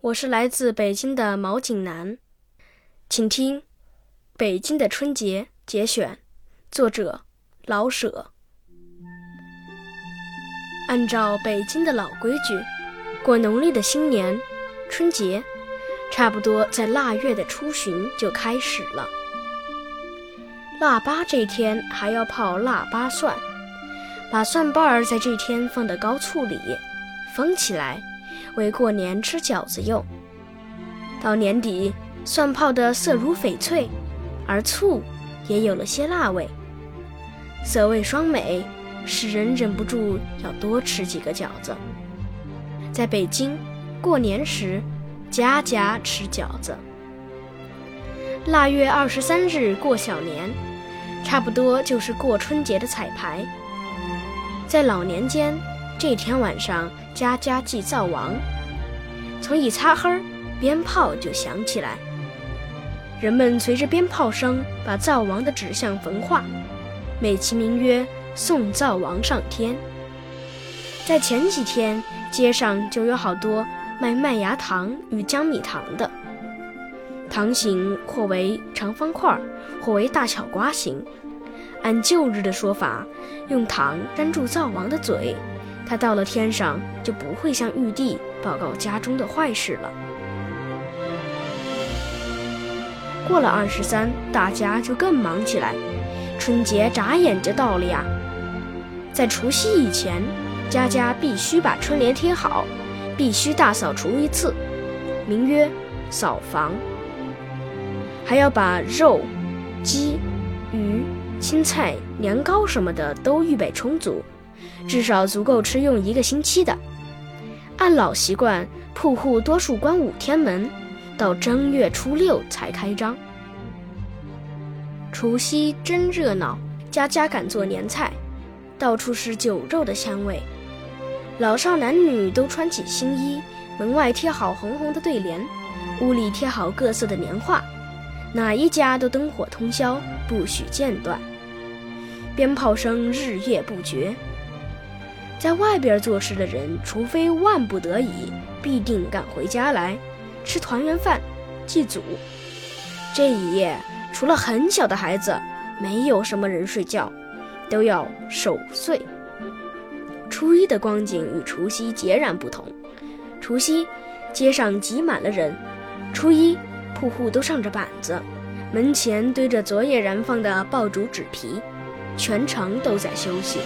我是来自北京的毛景南，请听《北京的春节》节选，作者老舍。按照北京的老规矩，过农历的新年春节，差不多在腊月的初旬就开始了。腊八这天还要泡腊八蒜，把蒜瓣儿在这天放到高醋里，封起来，为过年吃饺子用。到年底，蒜泡得色如翡翠，而醋也有了些辣味，色味双美，使人忍不住要多吃几个饺子。在北京，过年时，家家吃饺子。腊月二十三日过小年。差不多就是过春节的彩排。在老年间，这天晚上家家祭灶王，从一擦黑，鞭炮就响起来。人们随着鞭炮声把灶王的纸像焚化，美其名曰送灶王上天。在前几天，街上就有好多卖麦芽糖与江米糖的，糖形或为长方块，或为大巧瓜形。按旧日的说法，用糖粘住灶王的嘴，他到了天上就不会向玉帝报告家中的坏事了。过了二十三，大家就更忙起来，春节眨眼就到了呀。在除夕以前，家家必须把春联贴好，必须大扫除一次，名曰扫房，还要把肉、鸡、鱼。青菜、年糕什么的都预备充足，至少足够吃用一个星期的。按老习惯，铺户多数关五天门，到正月初六才开张。除夕真热闹，家家敢做年菜，到处是酒肉的香味。老少男女都穿起新衣，门外贴好红红的对联，屋里贴好各色的年画。哪一家都灯火通宵，不许间断。鞭炮声日夜不绝。在外边做事的人，除非万不得已，必定赶回家来吃团圆饭、祭祖。这一夜，除了很小的孩子，没有什么人睡觉，都要守岁。初一的光景与除夕截然不同。除夕，街上挤满了人；初一。铺户都上着板子，门前堆着昨夜燃放的爆竹纸皮，全城都在休息。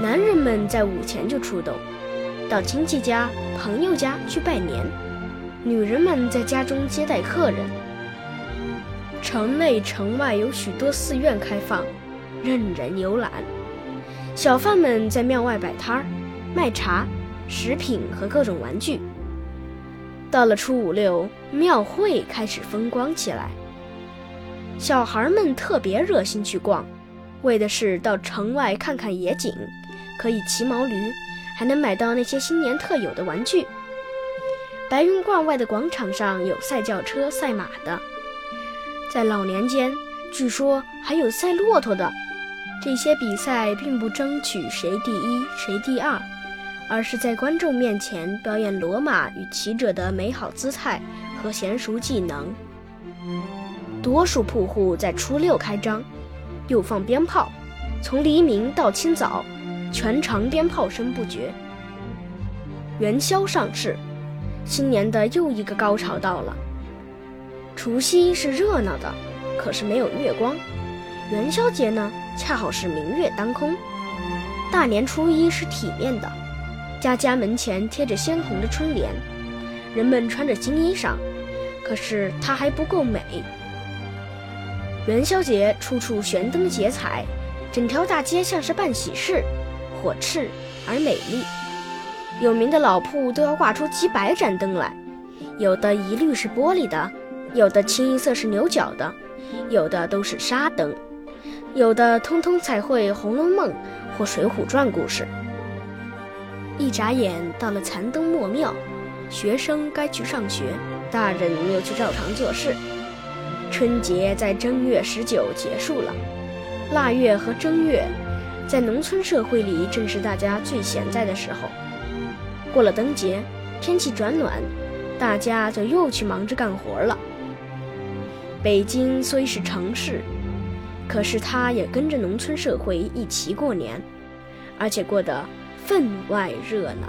男人们在午前就出动，到亲戚家、朋友家去拜年；女人们在家中接待客人。城内城外有许多寺院开放，任人游览。小贩们在庙外摆摊儿，卖茶、食品和各种玩具。到了初五六，庙会开始风光起来。小孩们特别热心去逛，为的是到城外看看野景，可以骑毛驴，还能买到那些新年特有的玩具。白云观外的广场上有赛轿车、赛马的，在老年间，据说还有赛骆驼的。这些比赛并不争取谁第一，谁第二。而是在观众面前表演骡马与骑者的美好姿态和娴熟技能。多数铺户在初六开张，又放鞭炮，从黎明到清早，全场鞭炮声不绝。元宵上市，新年的又一个高潮到了。除夕是热闹的，可是没有月光，元宵节呢，恰好是明月当空。大年初一是体面的，家家门前贴着鲜红的春联，人们穿着新衣裳。可是它还不够美。元宵节处处悬灯结彩，整条大街像是办喜事，火炽而美丽。有名的老铺都要挂出几百盏灯来，有的一律是玻璃的，有的清一色是牛角的，有的都是纱灯，有的通通彩绘《红楼梦》或《水浒传》故事。一眨眼到了残灯末庙，学生该去上学。大人又去照常做事。春节在正月十九结束了，腊月和正月，在农村社会里正是大家最闲在的时候。过了灯节，天气转暖，大家就又去忙着干活了。北京虽是城市，可是它也跟着农村社会一起过年，而且过得分外热闹。